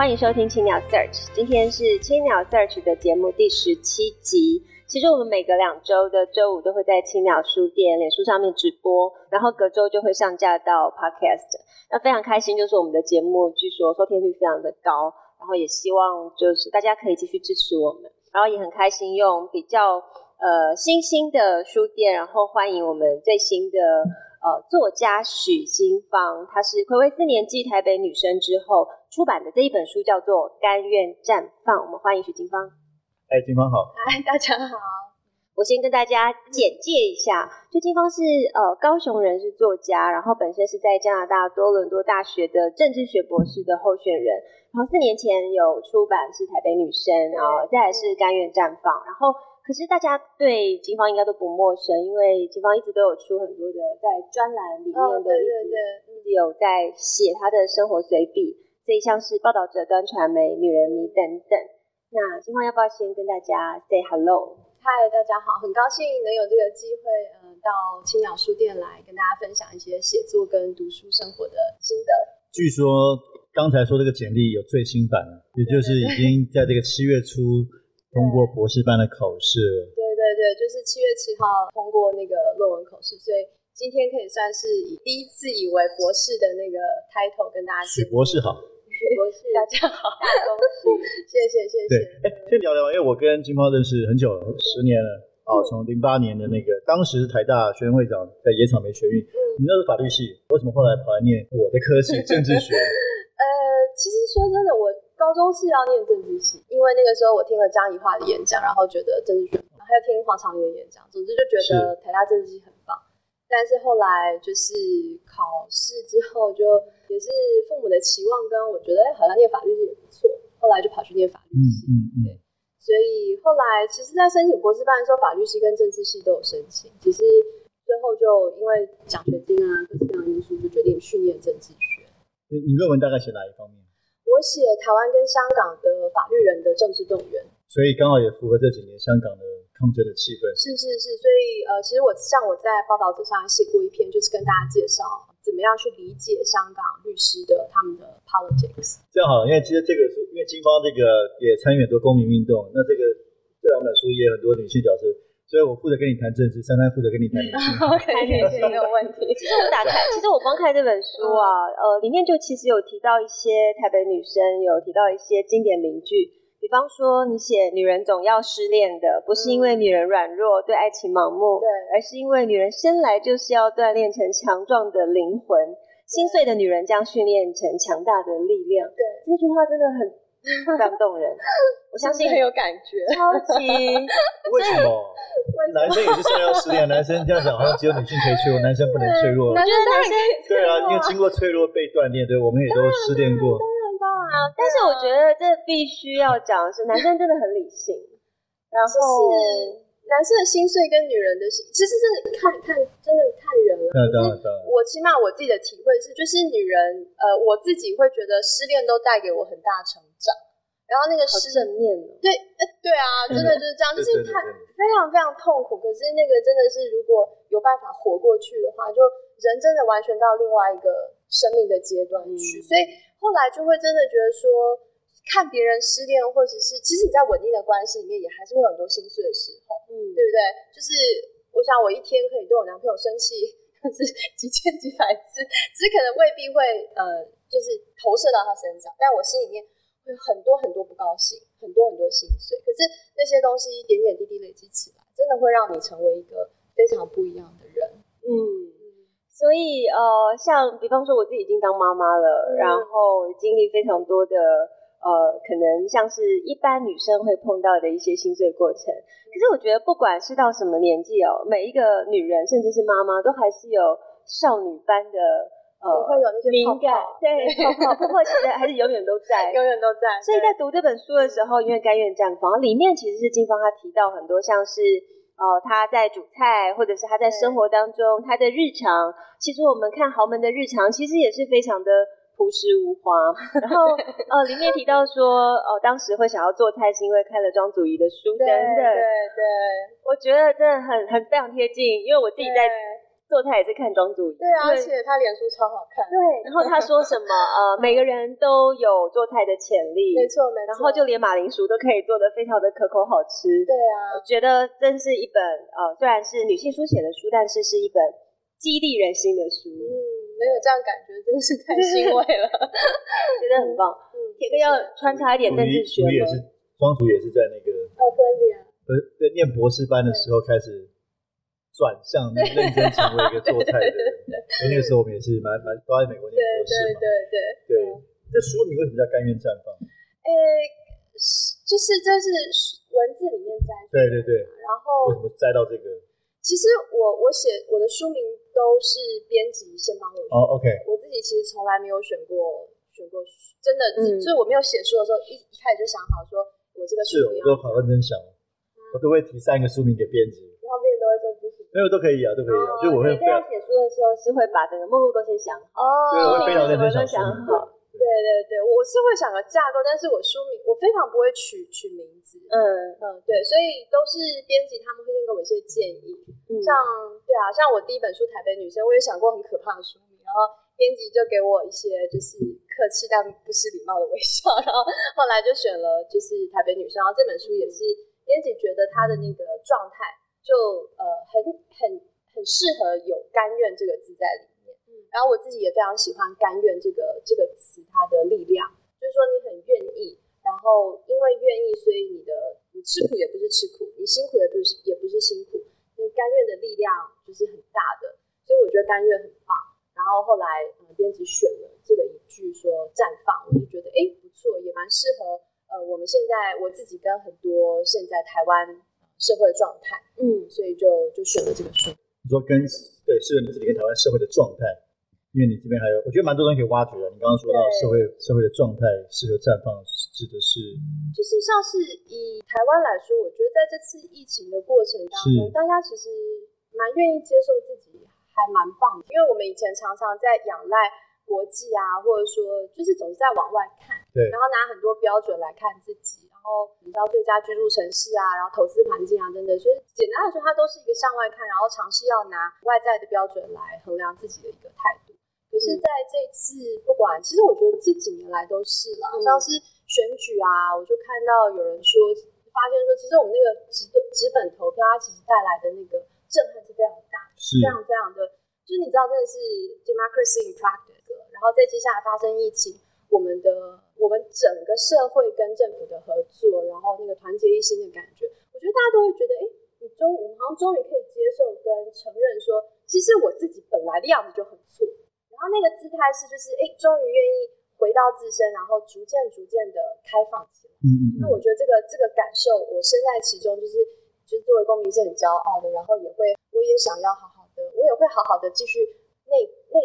欢迎收听青鸟 Search，今天是青鸟 Search 的节目第十七集。其实我们每隔两周的周五都会在青鸟书店脸书上面直播，然后隔周就会上架到 Podcast。那非常开心，就是我们的节目据说收听率非常的高，然后也希望就是大家可以继续支持我们，然后也很开心用比较呃新兴的书店，然后欢迎我们最新的。呃，作家许金芳，她是暌违四年继台北女生之后出版的这一本书，叫做《甘愿绽放》。我们欢迎许金芳。哎，金芳好。嗨，大家好。我先跟大家简介一下，就金芳是呃高雄人，是作家，然后本身是在加拿大多伦多大学的政治学博士的候选人，然后四年前有出版是台北女生，然后再来是《甘愿绽放》，然后。可是大家对金方应该都不陌生，因为金方一直都有出很多的在专栏里面的，哦、对对对，一直有在写他的生活随笔，所以像是报道者、端传媒、女人迷等等。那金芳要不要先跟大家 say hello？嗨，大家好，很高兴能有这个机会，嗯、呃，到青鸟书店来跟大家分享一些写作跟读书生活的心得。据说刚才说这个简历有最新版，也就是已经在这个七月初。通过博士班的考试，对对对，就是七月七号通过那个论文考试，所以今天可以算是以第一次以为博士的那个 title 跟大家。许博士 好，许博士，大家好，恭喜，谢谢谢谢。对，哎，先聊聊，因为我跟金芳认识很久了，十年了，哦，从零八年的那个当时是台大学生会长，在野草莓学运，你那是法律系，为什么后来跑来念我的科系政治学？呃，其实说真的，我。高中是要念政治系，因为那个时候我听了江宜桦的演讲，然后觉得政治学，然后还有听黄长源演讲，总之就觉得台大政治系很棒。但是后来就是考试之后，就也是父母的期望，跟我觉得哎好像念法律系也不错，后来就跑去念法律系。嗯嗯，对。所以后来其实，在申请博士班的时候，法律系跟政治系都有申请，只是最后就因为奖学金啊各式各样的因素，就决定去念政治学。你你论文大概写哪一方面？我写台湾跟香港的法律人的政治动员，所以刚好也符合这几年香港的抗争的气氛。是是是，所以呃，其实我像我在报道纸上写过一篇，就是跟大家介绍怎么样去理解香港律师的他们的 politics。这样好了，因为其实这个是因为金方这个也参与很多公民运动，那这个这两本书也有很多女性角色。所以我负责跟你谈政治，珊珊负责跟你谈女性。OK，没有问题。其实我打开，其实我光看这本书啊，呃，里面就其实有提到一些台北女生，有提到一些经典名句，比方说你写女人总要失恋的，不是因为女人软弱对爱情盲目，对，而是因为女人生来就是要锻炼成强壮的灵魂，心碎的女人将训练成强大的力量。对，这句话真的很。非常动人，我相信很有感觉，超级。为什么？男生也是想要失恋，男生这样讲好像只有女性可以脆弱，男生不能脆弱。我觉得男生对啊，因为经过脆弱被锻炼，对，我们也都失恋过。当然当然啊，但是我觉得这必须要讲的是，男生真的很理性，然后。男生的心碎跟女人的心，其实真的看看，真的看人了。对对对。我起码我自己的体会是，就是女人，呃，我自己会觉得失恋都带给我很大成长。然后那个失正面对，呃，对啊，真的就是这样，就是他非常非常痛苦。可是那个真的是，如果有办法活过去的话，就人真的完全到另外一个生命的阶段去。嗯、所以后来就会真的觉得说。看别人失恋，或者是其实你在稳定的关系里面，也还是会有很多心碎的时候，嗯，对不对？就是我想，我一天可以对我男朋友生气，是几千几百次，只是可能未必会呃，就是投射到他身上，但我心里面会很多很多不高兴，很多很多心碎。可是那些东西点点滴滴累积起来，真的会让你成为一个非常不一样的人。嗯，所以呃，像比方说我自己已经当妈妈了，嗯、然后经历非常多的。呃，可能像是一般女生会碰到的一些心碎过程。可是我觉得，不管是到什么年纪哦，每一个女人，甚至是妈妈，都还是有少女般的呃会有那些敏感，对 泡泡泡泡其实还是永远都在，永远都在。所以在读这本书的时候，因为甘愿绽放里面其实是金芳他提到很多像是。哦，他在煮菜，或者是他在生活当中，他的日常，其实我们看豪门的日常，其实也是非常的朴实无华。然后，呃，里面提到说，哦，当时会想要做菜，是因为看了庄祖仪的书等等。对对，对我觉得真的很很非常贴近，因为我自己在。做菜也是看庄主仪，对啊，而且他脸书超好看。对，然后他说什么呃，每个人都有做菜的潜力，没错没错。然后就连马铃薯都可以做的非常的可口好吃。对啊，我觉得真是一本呃，虽然是女性书写的书，但是是一本激励人心的书。嗯，没有这样感觉，真是太 欣慰了，觉得很棒。嗯，铁哥要穿插一点政治学吗？也是庄主也是在那个哦，哥伦比亚，不是在念博士班的时候开始。转向认真成为一个做菜的人，因为那个时候我们也是蛮蛮都在美国念博士嘛。对对对对。这书名为什么叫甘愿绽放？诶，就是这是文字里面摘。对对对。然后为什么摘到这个？其实我我写我的书名都是编辑先帮我选。哦，OK。我自己其实从来没有选过选过书，真的，就是我没有写书的时候，一一开始就想好说，我这个书名。是，我都好认真想，我都会提三个书名给编辑。没有都可以啊，都可以啊。就我会在写书的时候是会把整个目录都先想好。哦，对，我会非常认真想好。对对对，我是会想个架构，但是我书名我非常不会取取名字。嗯嗯，对，所以都是编辑他们会先给我一些建议。像对啊，像我第一本书《台北女生》，我也想过很可怕的书名，然后编辑就给我一些就是客气但不失礼貌的微笑，然后后来就选了就是《台北女生》，然后这本书也是编辑觉得他的那个状态。就呃很很很适合有甘愿这个字在里面，嗯，然后我自己也非常喜欢甘愿这个这个词，它的力量，就是说你很愿意，然后因为愿意，所以你的你吃苦也不是吃苦，你辛苦也不是也不是辛苦，因为甘愿的力量就是很大的，所以我觉得甘愿很棒。然后后来嗯编辑选了这个一句说绽放，我就觉得哎不错，也蛮适合呃我们现在我自己跟很多现在台湾。社会状态，嗯，所以就就选了这个书。你说跟对适合你自己跟台湾社会的状态，因为你这边还有，我觉得蛮多东西可以挖掘的。你刚刚说到社会社会的状态适合绽放，指的是就是像是以台湾来说，我觉得在这次疫情的过程当中，大家其实蛮愿意接受自己，还蛮棒的。因为我们以前常常在仰赖国际啊，或者说就是总是在往外看，对，然后拿很多标准来看自己。然后你知道最佳居住城市啊，然后投资环境啊等等，所以简单来说，它都是一个向外看，然后尝试要拿外在的标准来衡量自己的一个态度。可是在这次，不管其实我觉得这几年来都是啦，像是选举啊，我就看到有人说，发现说，其实我们那个纸本纸本投票，它其实带来的那个震撼是非常大的，是非常非常的，就是你知道，真的是 democracy in practice。然后在接下来发生疫情。我们的我们整个社会跟政府的合作，然后那个团结一心的感觉，我觉得大家都会觉得，哎，你终我们好像终于可以接受跟承认说，其实我自己本来的样子就很错。然后那个姿态是，就是哎，终于愿意回到自身，然后逐渐逐渐的开放起来。嗯嗯。那我觉得这个这个感受，我身在其中，就是就是作为公民是很骄傲的，然后也会我也想要好好的，我也会好好的继续内内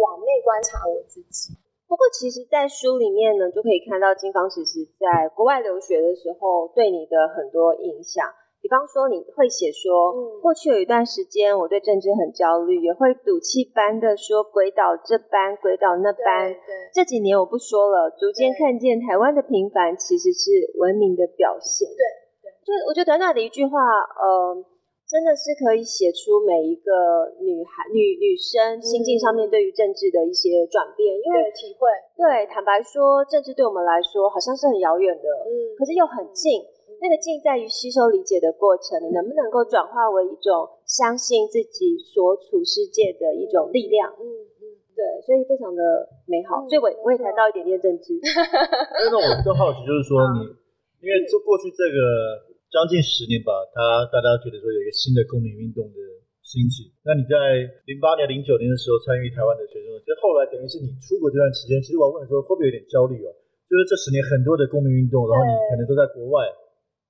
往内观察我自己。不过，其实，在书里面呢，就可以看到金芳其实在国外留学的时候对你的很多影响。比方说，你会写说，嗯，过去有一段时间我对政治很焦虑，也会赌气般的说鬼岛这班，鬼岛那班。这几年我不说了，逐渐看见台湾的平凡其实是文明的表现。对，对，就我觉得短短的一句话，呃。真的是可以写出每一个女孩、女女生心境上面对于政治的一些转变，因为体会。对，坦白说，政治对我们来说好像是很遥远的，嗯，可是又很近。那个近在于吸收理解的过程，你能不能够转化为一种相信自己所处世界的一种力量？嗯嗯，对，所以非常的美好。所以我我也谈到一点点政治。那我更好奇就是说，你因为就过去这个。将近十年吧，他大家觉得说有一个新的公民运动的兴起。那你在零八年、零九年的时候参与台湾的学生，就后来等于是你出国这段期间，其实我要问说会不会有点焦虑啊？就是这十年很多的公民运动，然后你可能都在国外。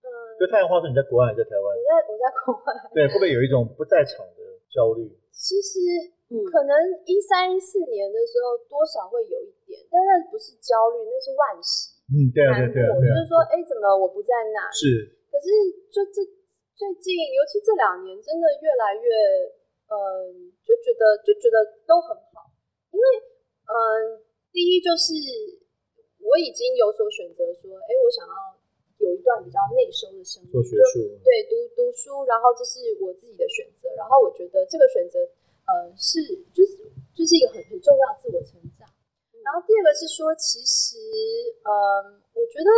嗯。就太阳花说你在国外还是在台湾？我在我在国外。对，会不会有一种不在场的焦虑？其实，可能一三一四年的时候多少会有一点，但那不是焦虑，那是惋惜。嗯，对啊，对啊，对啊，就是说，哎，怎么我不在那？是。可是就这最近，尤其这两年，真的越来越，嗯、呃，就觉得就觉得都很好，因为，嗯、呃，第一就是我已经有所选择，说，哎，我想要。有一段比较内收的生活，做学术，对，读读书，然后这是我自己的选择，然后我觉得这个选择，呃，是就是就是一个很很重要的自我成长。然后第二个是说，其实，嗯，我觉得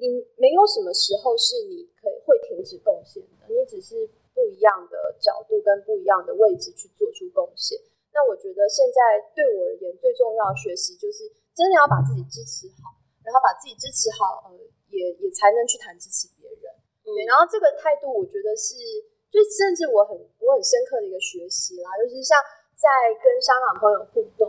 你没有什么时候是你可以会停止贡献的，你只是不一样的角度跟不一样的位置去做出贡献。那我觉得现在对我而言最重要的学习就是真的要把自己支持好。然后把自己支持好，呃，也也才能去谈支持别人。嗯、对，然后这个态度，我觉得是，就甚至我很我很深刻的一个学习啦。就是像在跟香港朋友互动，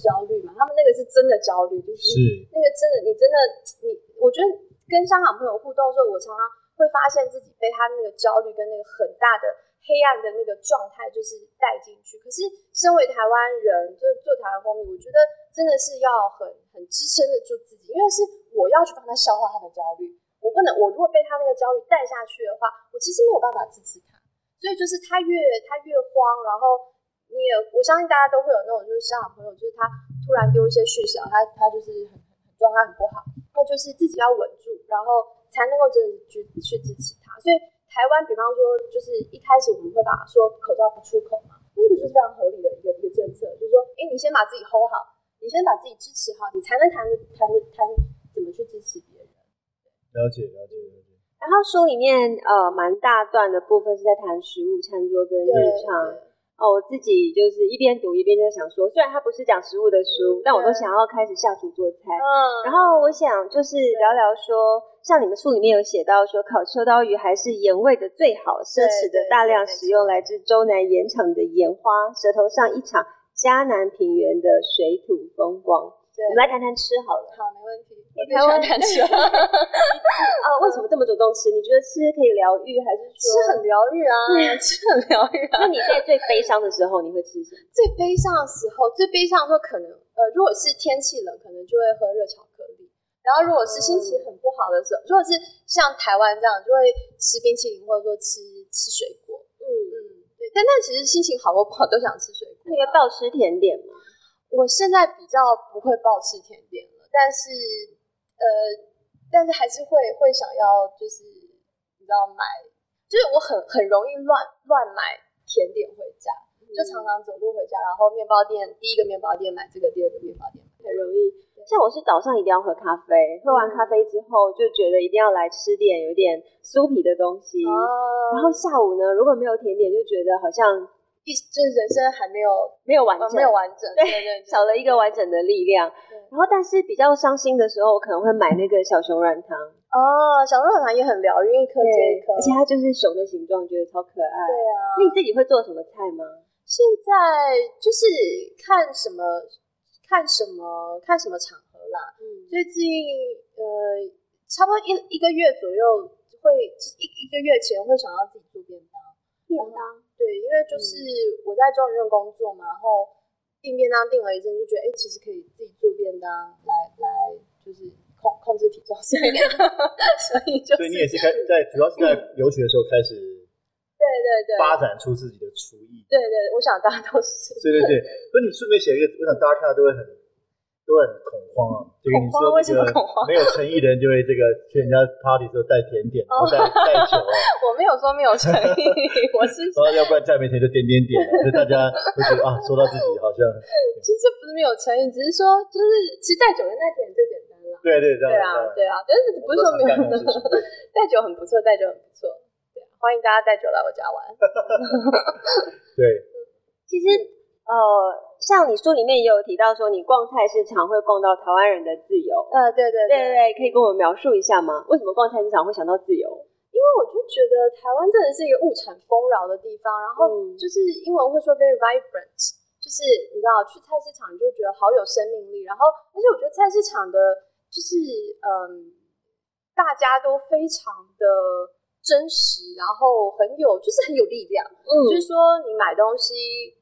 焦虑嘛，他们那个是真的焦虑，就是，那个真的，你真的你，我觉得跟香港朋友互动的时候，我常常会发现自己被他那个焦虑跟那个很大的。黑暗的那个状态就是带进去，可是身为台湾人，就是做台湾公民，我觉得真的是要很很支撑得住自己，因为是我要去帮他消化他的焦虑，我不能，我如果被他那个焦虑带下去的话，我其实没有办法支持他，所以就是他越他越慌，然后你也我相信大家都会有那种就是香港朋友，就是他突然丢一些讯息，他他就是很很状态很不好，那就是自己要稳住，然后才能够真的去去支持他，所以。台湾，比方说，就是一开始我们会把说口罩不出口嘛，这个就是非常合理的一个一个政策，就是说，哎，你先把自己 hold 好，你先把自己支持好，你才能谈谈谈怎么去支持别人。了解，了解，了解。然后书里面呃蛮大段的部分是在谈食物、餐桌跟日常。哦，我自己就是一边读一边在想说，虽然它不是讲食物的书，嗯、但我都想要开始下厨做菜。嗯，然后我想就是聊聊说，像你们书里面有写到说，烤秋刀鱼还是盐味的最好，奢侈的大量使用来自周南盐场的盐花，舌头上一场迦南平原的水土风光。对我们来谈谈吃好了。好，没问题。你台湾谈吃啊？为什么这么主动吃？你觉得吃可以疗愈，还是说吃很疗愈啊？吃很疗愈啊。那你在最悲伤的时候，你会吃什么？最悲伤的时候，最悲伤的时候，可能呃，如果是天气冷，可能就会喝热巧克力。然后，如果是心情很不好的时候，如果是像台湾这样，就会吃冰淇淋，或者说吃吃水果。嗯嗯，对。但但其实心情好或不好，都想吃水果。那个暴吃甜点吗？我现在比较不会暴吃甜点了，但是呃，但是还是会会想要，就是你知道买，就是我很很容易乱乱买甜点回家，嗯、就常常走路回家，然后面包店第一个面包店买这个，第二个面包店很容易。像我是早上一定要喝咖啡，喝完咖啡之后就觉得一定要来吃点有点酥皮的东西，嗯、然后下午呢，如果没有甜点，就觉得好像。一就是人生还没有没有完整，没有完整，对对，少了一个完整的力量。然后，但是比较伤心的时候，我可能会买那个小熊软糖。哦，小熊软糖也很疗愈，一颗接一颗，而且它就是熊的形状，觉得超可爱。对啊，那你自己会做什么菜吗？现在就是看什么看什么看什么场合啦。嗯，最近呃，差不多一一个月左右会一一个月前会想要自己做便当，便当。对，因为就是我在中医院工作嘛，然后订便当订了一阵，就觉得哎，其实可以自己做便当来来，就是控控制体重，所以所以就所以你也是开在主要是在留学的时候开始，对对对，发展出自己的厨艺，对对，我想大家都是，对对对，所以你顺便写一个，我想大家看到都会很。都很恐慌啊！就跟你说，这个没有诚意的人就会这个去人家 party 时候带甜点，然后带带酒啊。我没有说没有诚意，我是说要不然再没钱就点点点，所以大家会觉得啊，说到自己好像。其实这不是没有诚意，只是说就是其实带酒的那点最简单了。对对对啊对啊，但是不是说没有带酒很不错，带酒很不错。对，欢迎大家带酒来我家玩。对，其实呃。像你书里面也有提到说，你逛菜市场会逛到台湾人的自由。呃，对对对，对对对，可以跟我们描述一下吗？为什么逛菜市场会想到自由？因为我就觉得台湾真的是一个物产丰饶的地方，然后就是英文会说 very vibrant，就是你知道去菜市场你就觉得好有生命力，然后而且我觉得菜市场的，就是嗯，大家都非常的真实，然后很有就是很有力量，嗯，就是说你买东西。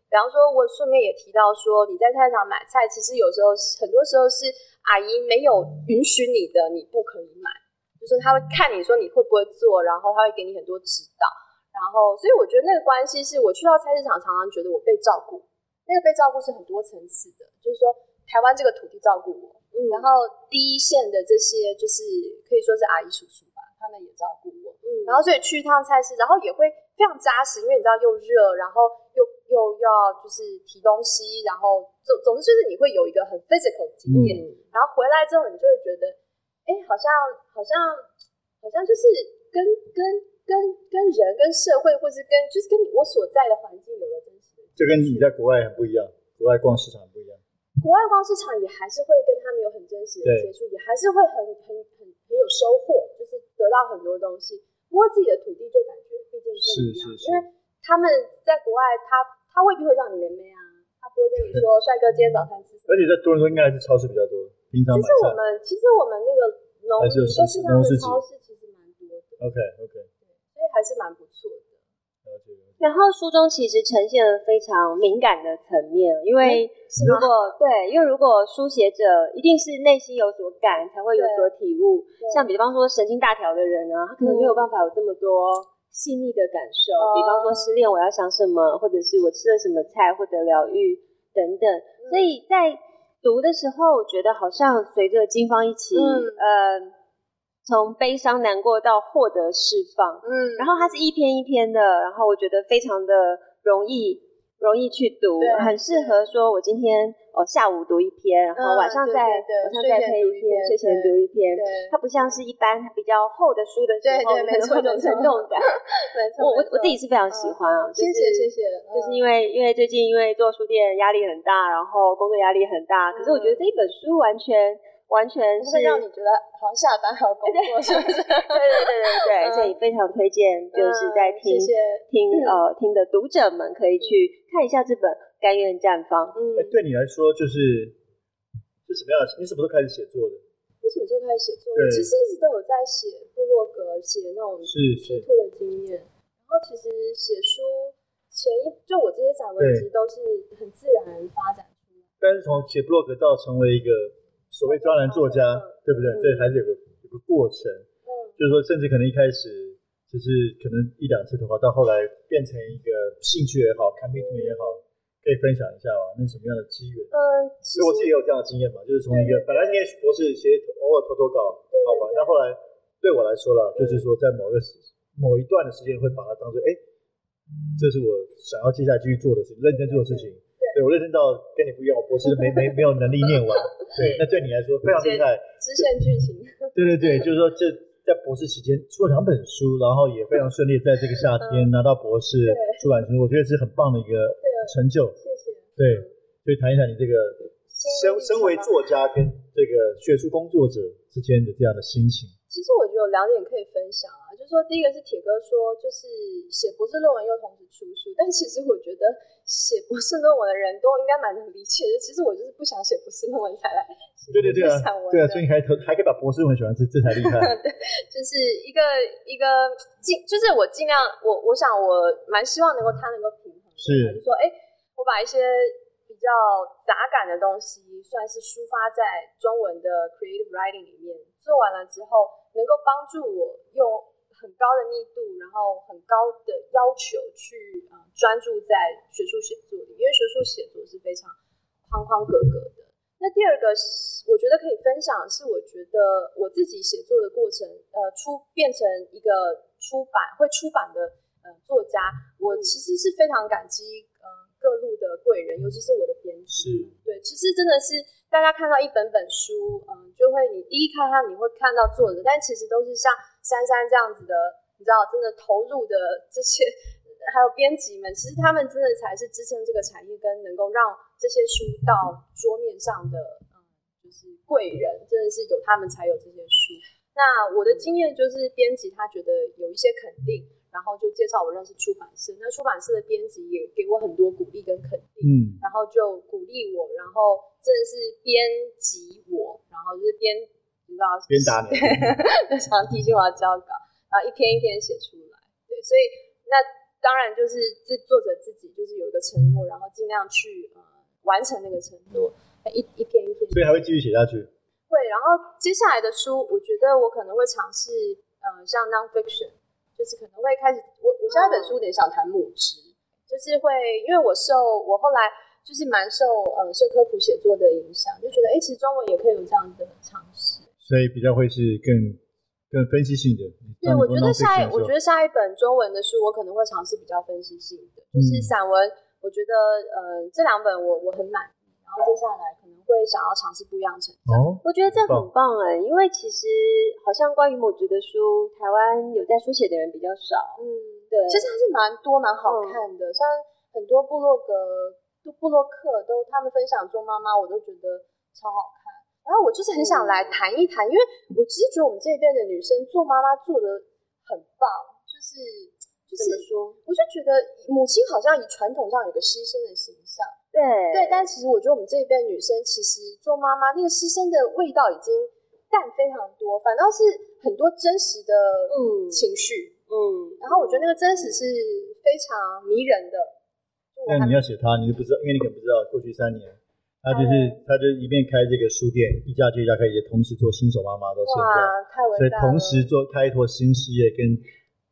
比方说，我顺便也提到说，你在菜市场买菜，其实有时候很多时候是阿姨没有允许你的，你不可以买。就是他会看你说你会不会做，然后他会给你很多指导。然后，所以我觉得那个关系是我去到菜市场，常常觉得我被照顾。那个被照顾是很多层次的，就是说台湾这个土地照顾我，嗯，然后第一线的这些就是可以说是阿姨叔叔吧，他们也照顾我，嗯，然后所以去一趟菜市，然后也会非常扎实，因为你知道又热，然后又又要就是提东西，然后总总之就是你会有一个很 physical 的经验，嗯，然后回来之后你就会觉得，哎，好像好像好像就是跟跟。跟跟人、跟社会，或是跟就是跟我所在的环境有了真实的，就跟你在国外很不一样，国外逛市场很不一样。国外逛市场也还是会跟他们有很真实的接触，也还是会很很很很有收获，就是得到很多东西。不过自己的土地就感觉毕竟是不一样，因为他们在国外他，他他未必会让你妹妹啊，他不会跟你说帅哥今天早餐吃什么。而且在多伦多应该还是超市比较多，平常。其实我们其实我们那个农市市场的超市其实蛮多的。OK OK 所以。还是蛮不错的。然后书中其实呈现了非常敏感的层面，因为如果、嗯、对，因为如果书写者一定是内心有所感，才会有所体悟。像比方说神经大条的人呢，他可能没有办法有这么多细腻的感受。嗯、比方说失恋我要想什么，或者是我吃了什么菜获得疗愈等等。所以在读的时候，我觉得好像随着金方一起，嗯。呃从悲伤难过到获得释放，嗯，然后它是一篇一篇的，然后我觉得非常的容易容易去读，很适合说我今天哦下午读一篇，然后晚上再晚上再配一篇，睡前读一篇，它不像是一般比较厚的书的时候可能会有沉重感，没错，我我我自己是非常喜欢啊，谢谢谢谢，就是因为因为最近因为做书店压力很大，然后工作压力很大，可是我觉得这一本书完全。完全是会让你觉得好像下班还要工作，是不是？对对对对对，所以非常推荐，就是在听听呃听的读者们可以去看一下这本《甘愿绽放》。嗯，对你来说就是是什么样的？你什么时候开始写作的？为什么就开始写作？其实一直都有在写部落格，写那种是是兔的经验。然后其实写书前一就我这些散文集都是很自然发展出来。但是从写部落格到成为一个。所谓专栏作家，嗯、对不对？这、嗯、还是有个有个过程，嗯、就是说，甚至可能一开始就是可能一两次的话，到后来变成一个兴趣也好，commitment 也好，可以分享一下吗？那是什么样的机缘？嗯，其实我自己也有这样的经验嘛，就是从一个本来念博士写偶尔投投稿好玩，但后来对我来说啦，就是说在某个时某一段的时间会把它当做，哎，这是我想要接下来继续做的事情，认真做的事情。对，我认真到跟你不一样，我博士没没没有能力念完。对，那对你来说非常厉害。支线剧情。对对对，就是说这在博士期间出了两本书，然后也非常顺利，在这个夏天拿到博士出版书，我觉得是很棒的一个成就。谢谢。对，所以谈一下你这个身身为作家跟这个学术工作者之间的这样的心情。其实我觉得有两点可以分享啊，就是说第一个是铁哥说，就是写博士论文又同时出书，但其实我觉得。写博士论文的人都应该蛮能理解的。其实我就是不想写博士论文才来写。对对对啊，对啊，所以你还还可以把博士论文写完，这这才厉害。对，就是一个一个尽，就是我尽量，我我想我蛮希望能够他能够平衡，是，就是说，哎，我把一些比比较杂感的东西，算是抒发在中文的 creative writing 里面，做完了之后，能够帮助我用。很高的密度，然后很高的要求去呃专注在学术写作里，因为学术写作是非常框框格格的。那第二个，我觉得可以分享是，我觉得我自己写作的过程，呃，出变成一个出版会出版的呃作家，我其实是非常感激呃各路的贵人，尤其是我。是，对，其实真的是大家看到一本本书，嗯、就会你第一看它，你会看到作者，但其实都是像。珊珊这样子的，你知道，真的投入的这些，还有编辑们，其实他们真的才是支撑这个产业，跟能够让这些书到桌面上的，嗯，就是贵人，真的是有他们才有这些书。那我的经验就是，编辑他觉得有一些肯定，然后就介绍我认识出版社。那出版社的编辑也给我很多鼓励跟肯定，嗯，然后就鼓励我，然后真的是编辑我，然后就是编。你知道，编打你，常提醒我要交稿，然后一篇一篇写出来。对，所以那当然就是自作者自己就是有一个承诺，然后尽量去呃完成那个承诺，一一篇一篇，所以还会继续写下去。会，然后接下来的书，我觉得我可能会尝试呃像 nonfiction，就是可能会开始我我下一本书有点想谈母职，嗯、就是会因为我受我后来就是蛮受呃社科普写作的影响，就觉得哎其实中文也可以有这样的尝试，所以比较会是更。更分析性的，对，我觉得下一，我觉得下一本中文的书，我可能会尝试比较分析性的，嗯、就是散文。我觉得，呃，这两本我我很满意，然后接下来会想要尝试不一样的成长。哦，我觉得这很棒哎，因为其实好像关于母职的书，台湾有在书写的人比较少。嗯，对，其实还是蛮多蛮好看的，嗯、像很多部落格、部落客都他们分享做妈妈，我都觉得超好看。然后我就是很想来谈一谈，嗯、因为我其实觉得我们这一边的女生做妈妈做的很棒，就是就是说，我就觉得母亲好像以传统上有个牺牲的形象，对对，但其实我觉得我们这一辈女生其实做妈妈那个牺牲的味道已经淡非常多，反倒是很多真实的嗯情绪，嗯，然后我觉得那个真实是非常迷人的。那你要写她，你就不知道，因为你可能不知道过去三年。他就是，他就一边开这个书店，一家接一家开，也同时做新手妈妈到现在，所以同时做开拓新事业跟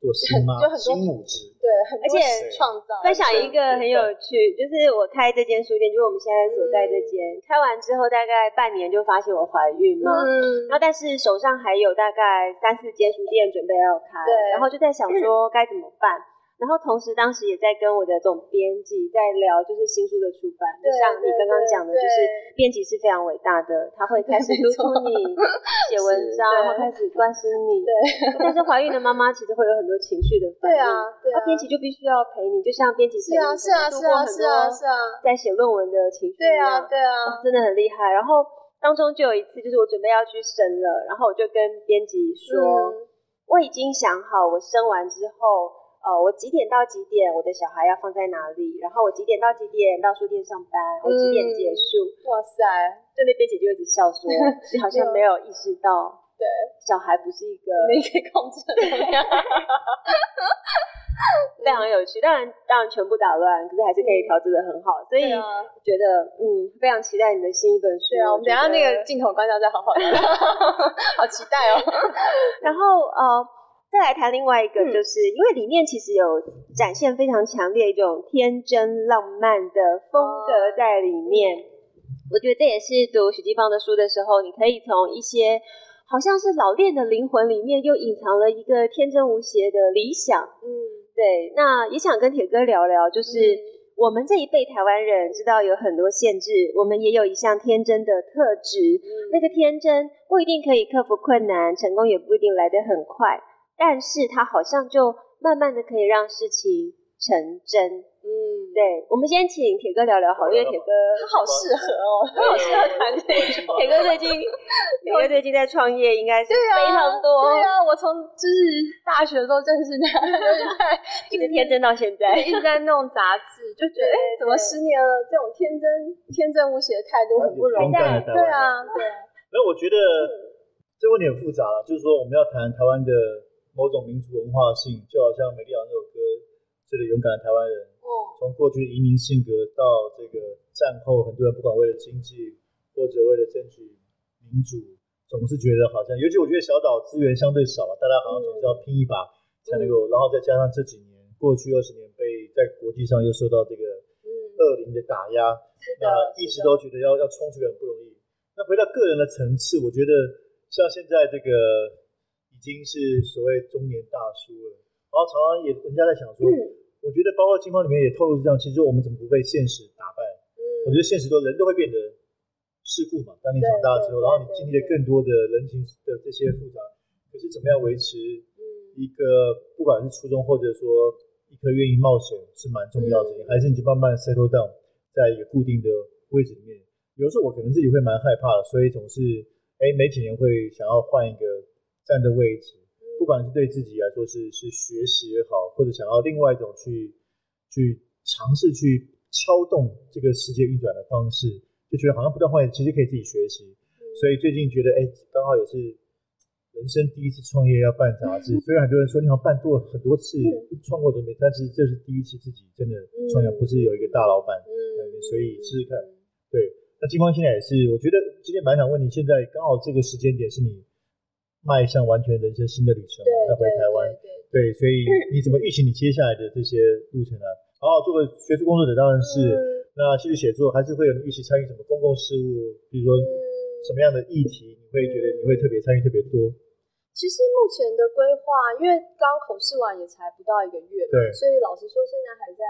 做新妈新母职，对，而且创造分享一个很有趣，就是我开这间书店，就是我们现在所在这间，开完之后大概半年就发现我怀孕嘛，嗯，然后但是手上还有大概三四间书店准备要开，对，然后就在想说该怎么办。然后同时，当时也在跟我的总编辑在聊，就是新书的出版。就像你刚刚讲的，就是编辑是非常伟大的，他会 开始督促你 写文章，然后开始关心你。对。但是怀孕的妈妈其实会有很多情绪的反应。对啊。那编辑就必须要陪你，就像编辑是啊是啊是啊是啊是啊，在写论文的情绪。对啊对啊。真的很厉害。然后当中就有一次，就是我准备要去生了，然后我就跟编辑说，我已经想好，我生完之后。哦，我几点到几点？我的小孩要放在哪里？然后我几点到几点到书店上班？我几点结束？嗯、哇塞！就那边姐就一直笑说，你好像没有意识到，对，小孩不是一个你可以控制的，非常有趣。当然，当然全部打乱，可是还是可以调制的很好。所以觉得，嗯，非常期待你的新一本书。对啊，我们等下那个镜头关掉再好好聊。好期待哦。然后，呃。再来谈另外一个，就是、嗯、因为里面其实有展现非常强烈一种天真浪漫的风格在里面。哦、我觉得这也是读许季芳的书的时候，你可以从一些好像是老练的灵魂里面，又隐藏了一个天真无邪的理想。嗯，对。那也想跟铁哥聊聊，就是、嗯、我们这一辈台湾人知道有很多限制，我们也有一项天真的特质。嗯、那个天真不一定可以克服困难，成功也不一定来得很快。但是他好像就慢慢的可以让事情成真。嗯，对，我们先请铁哥聊聊好，因为铁哥他好适合哦，他好适合谈这种。铁哥最近，铁哥最近在创业，应该是非常多。对啊，我从就是大学的时候认识他，就是在 一直天真到现在，一直在弄杂志，就觉得哎，怎么十年了，这种天真、天真无邪的态度很不容易。对啊，对啊。那我觉得这个问题很复杂了，就是说我们要谈台湾的。某种民族文化性，就好像《美丽岛》那首歌，这个勇敢的台湾人，从过去的移民性格到这个战后，很多人不管为了经济或者为了争取民主，总是觉得好像，尤其我觉得小岛资源相对少，大家好像总是要拼一把才能够，然后再加上这几年过去二十年被在国际上又受到这个恶灵的打压，那一直都觉得要要冲出来很不容易。那回到个人的层次，我觉得像现在这个。已经是所谓中年大叔了，然后常常也人家在想说，嗯、我觉得包括金方里面也透露是这样，其实我们怎么不被现实打败？嗯，我觉得现实都人都会变得世故嘛。当你长大之后，然后你经历了更多的人情的这些复杂，可是怎么样维持一个不管是初衷或者说一颗愿意冒险是蛮重要的，嗯、还是你就慢慢 settle down 在一个固定的位置里面？有时候我可能自己会蛮害怕的，所以总是哎每几年会想要换一个。站的位置，不管是对自己来说是是学习也好，或者想要另外一种去去尝试去敲动这个世界运转的方式，就觉得好像不断换，其实可以自己学习。所以最近觉得，哎，刚好也是人生第一次创业要办杂志，虽然很多人说你好办过很多次创过都没，但其实这是第一次自己真的创业，不是有一个大老板，所以试试看。对，那金光现在也是，我觉得今天蛮想问你，现在刚好这个时间点是你迈向完全人生新的旅程，要回台湾，对，所以 你怎么预期你接下来的这些路程呢？好好做个学术工作者当然是，那继续写作还是会有你预期参与什么公共事务，比如说什么样的议题，你会觉得你会特别参与特别多？其实目前的规划，因为刚口试完也才不到一个月，对，所以老实说，现在还在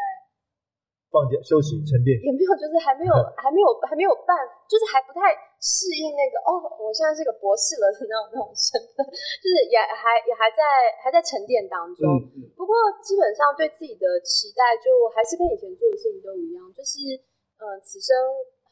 放假休息沉淀，也没有，就是还没有，还没有，还没有办，就是还不太适应那个哦，我现在是个博士了的那种那种身份，就是也还也还在还在沉淀当中。嗯嗯。不过基本上对自己的期待，就还是跟以前做的事情都一样，就是呃，此生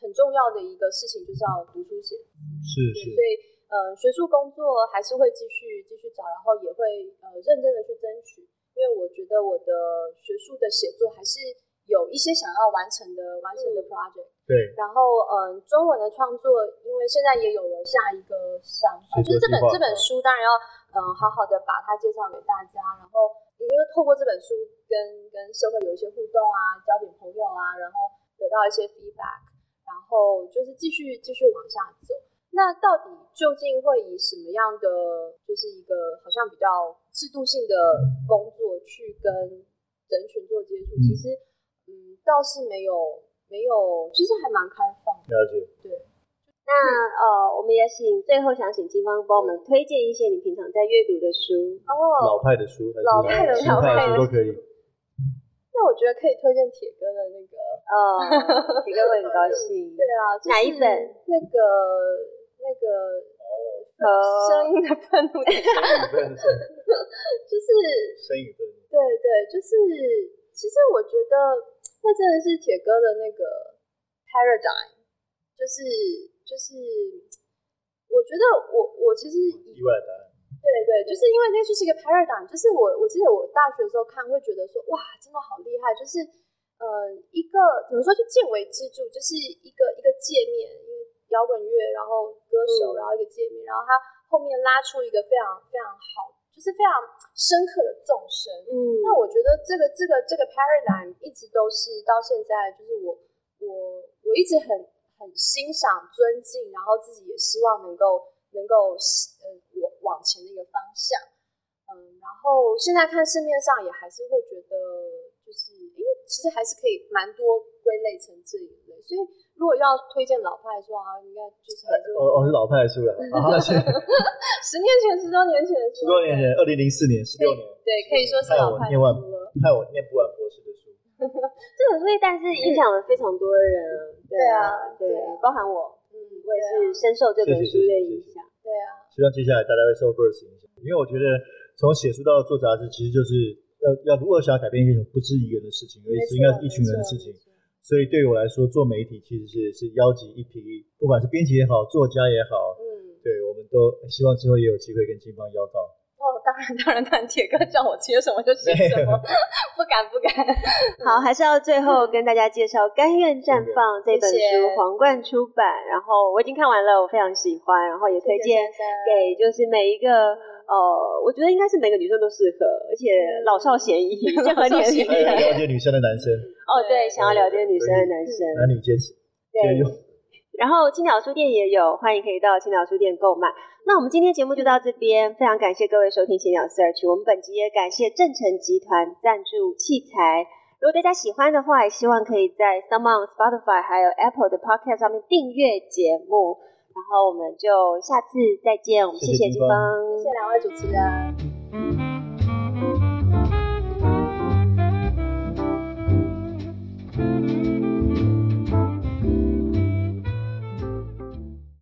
很重要的一个事情就是要读书写字，是是，所以。呃，学术工作还是会继续继续找，然后也会呃认真的去争取，因为我觉得我的学术的写作还是有一些想要完成的完成的 project。对。然后嗯、呃，中文的创作，因为现在也有了下一个想法，就是这本这本书当然要嗯、呃、好好的把它介绍给大家，然后也就是透过这本书跟跟社会有一些互动啊，交点朋友啊，然后得到一些 feedback，然后就是继续继续往下走。那到底究竟会以什么样的，就是一个好像比较制度性的工作去跟人群做接触？嗯、其实，嗯，倒是没有，没有，其实还蛮开放的。了解。对。那呃，我们也请最后想请金方帮我们推荐一些你平常在阅读的书哦，老派的书还是老派的新派的书都可以。那我觉得可以推荐铁哥的那个哦，铁哥会很高兴。对啊，哪一本？那个。那个呃，声音的愤怒的声音，就是声音愤怒，对对，就是其实我觉得那真的是铁哥的那个 paradigm，就是就是我觉得我我其实意外的，对对，就是因为那就是一个 paradigm，就是我我记得我大学的时候看会觉得说哇，真的好厉害，就是呃一个怎么说就见微知著，就是一个一个界面。因为摇滚乐，然后歌手，然后一个界面，嗯、然后他后面拉出一个非常非常好，就是非常深刻的纵深。嗯，那我觉得这个这个这个 paradigm 一直都是到现在，就是我我我一直很很欣赏、尊敬，然后自己也希望能够能够呃往往前的一个方向。嗯，然后现在看市面上也还是会觉得，就是因为其实还是可以蛮多归类成这一类，所以。如果要推荐老派书啊，应该就是还是我我是老派的书了。十年前、十多年前的书，十多年前，二零零四年，十六年，对，可以说是老派书了。害我念不完博士的书。这本书，但是影响了非常多的人。对啊，对，包含我，嗯，我也是深受这本书的影响。对啊，希望接下来大家会受 Verse 影响，因为我觉得从写书到做杂志，其实就是要要如果想要改变一种不是一个人的事情，而是应该是一群人的事情。所以对于我来说，做媒体其实是是邀集一批，不管是编辑也好，作家也好，嗯，对，我们都希望之后也有机会跟金方邀到。哦，当然当然，当然，铁哥叫我接什么就写什么，不敢不敢。好，还是要最后跟大家介绍《甘愿绽放》这本书，皇冠出版。然后我已经看完了，我非常喜欢，然后也推荐给就是每一个。呃，我觉得应该是每个女生都适合，而且老少咸宜，任何年龄。了解女生的男生。哦，对，想要了解女生的男生。男女皆可。对。然后青鸟书店也有，欢迎可以到青鸟书店购买。那我们今天节目就到这边，非常感谢各位收听青鸟 Search。我们本集也感谢正成集团赞助器材。如果大家喜欢的话，也希望可以在 SoundOn Spotify 还有 Apple 的 Podcast 上面订阅节目。然后我们就下次再见，我们谢谢金峰，谢谢两位主持人。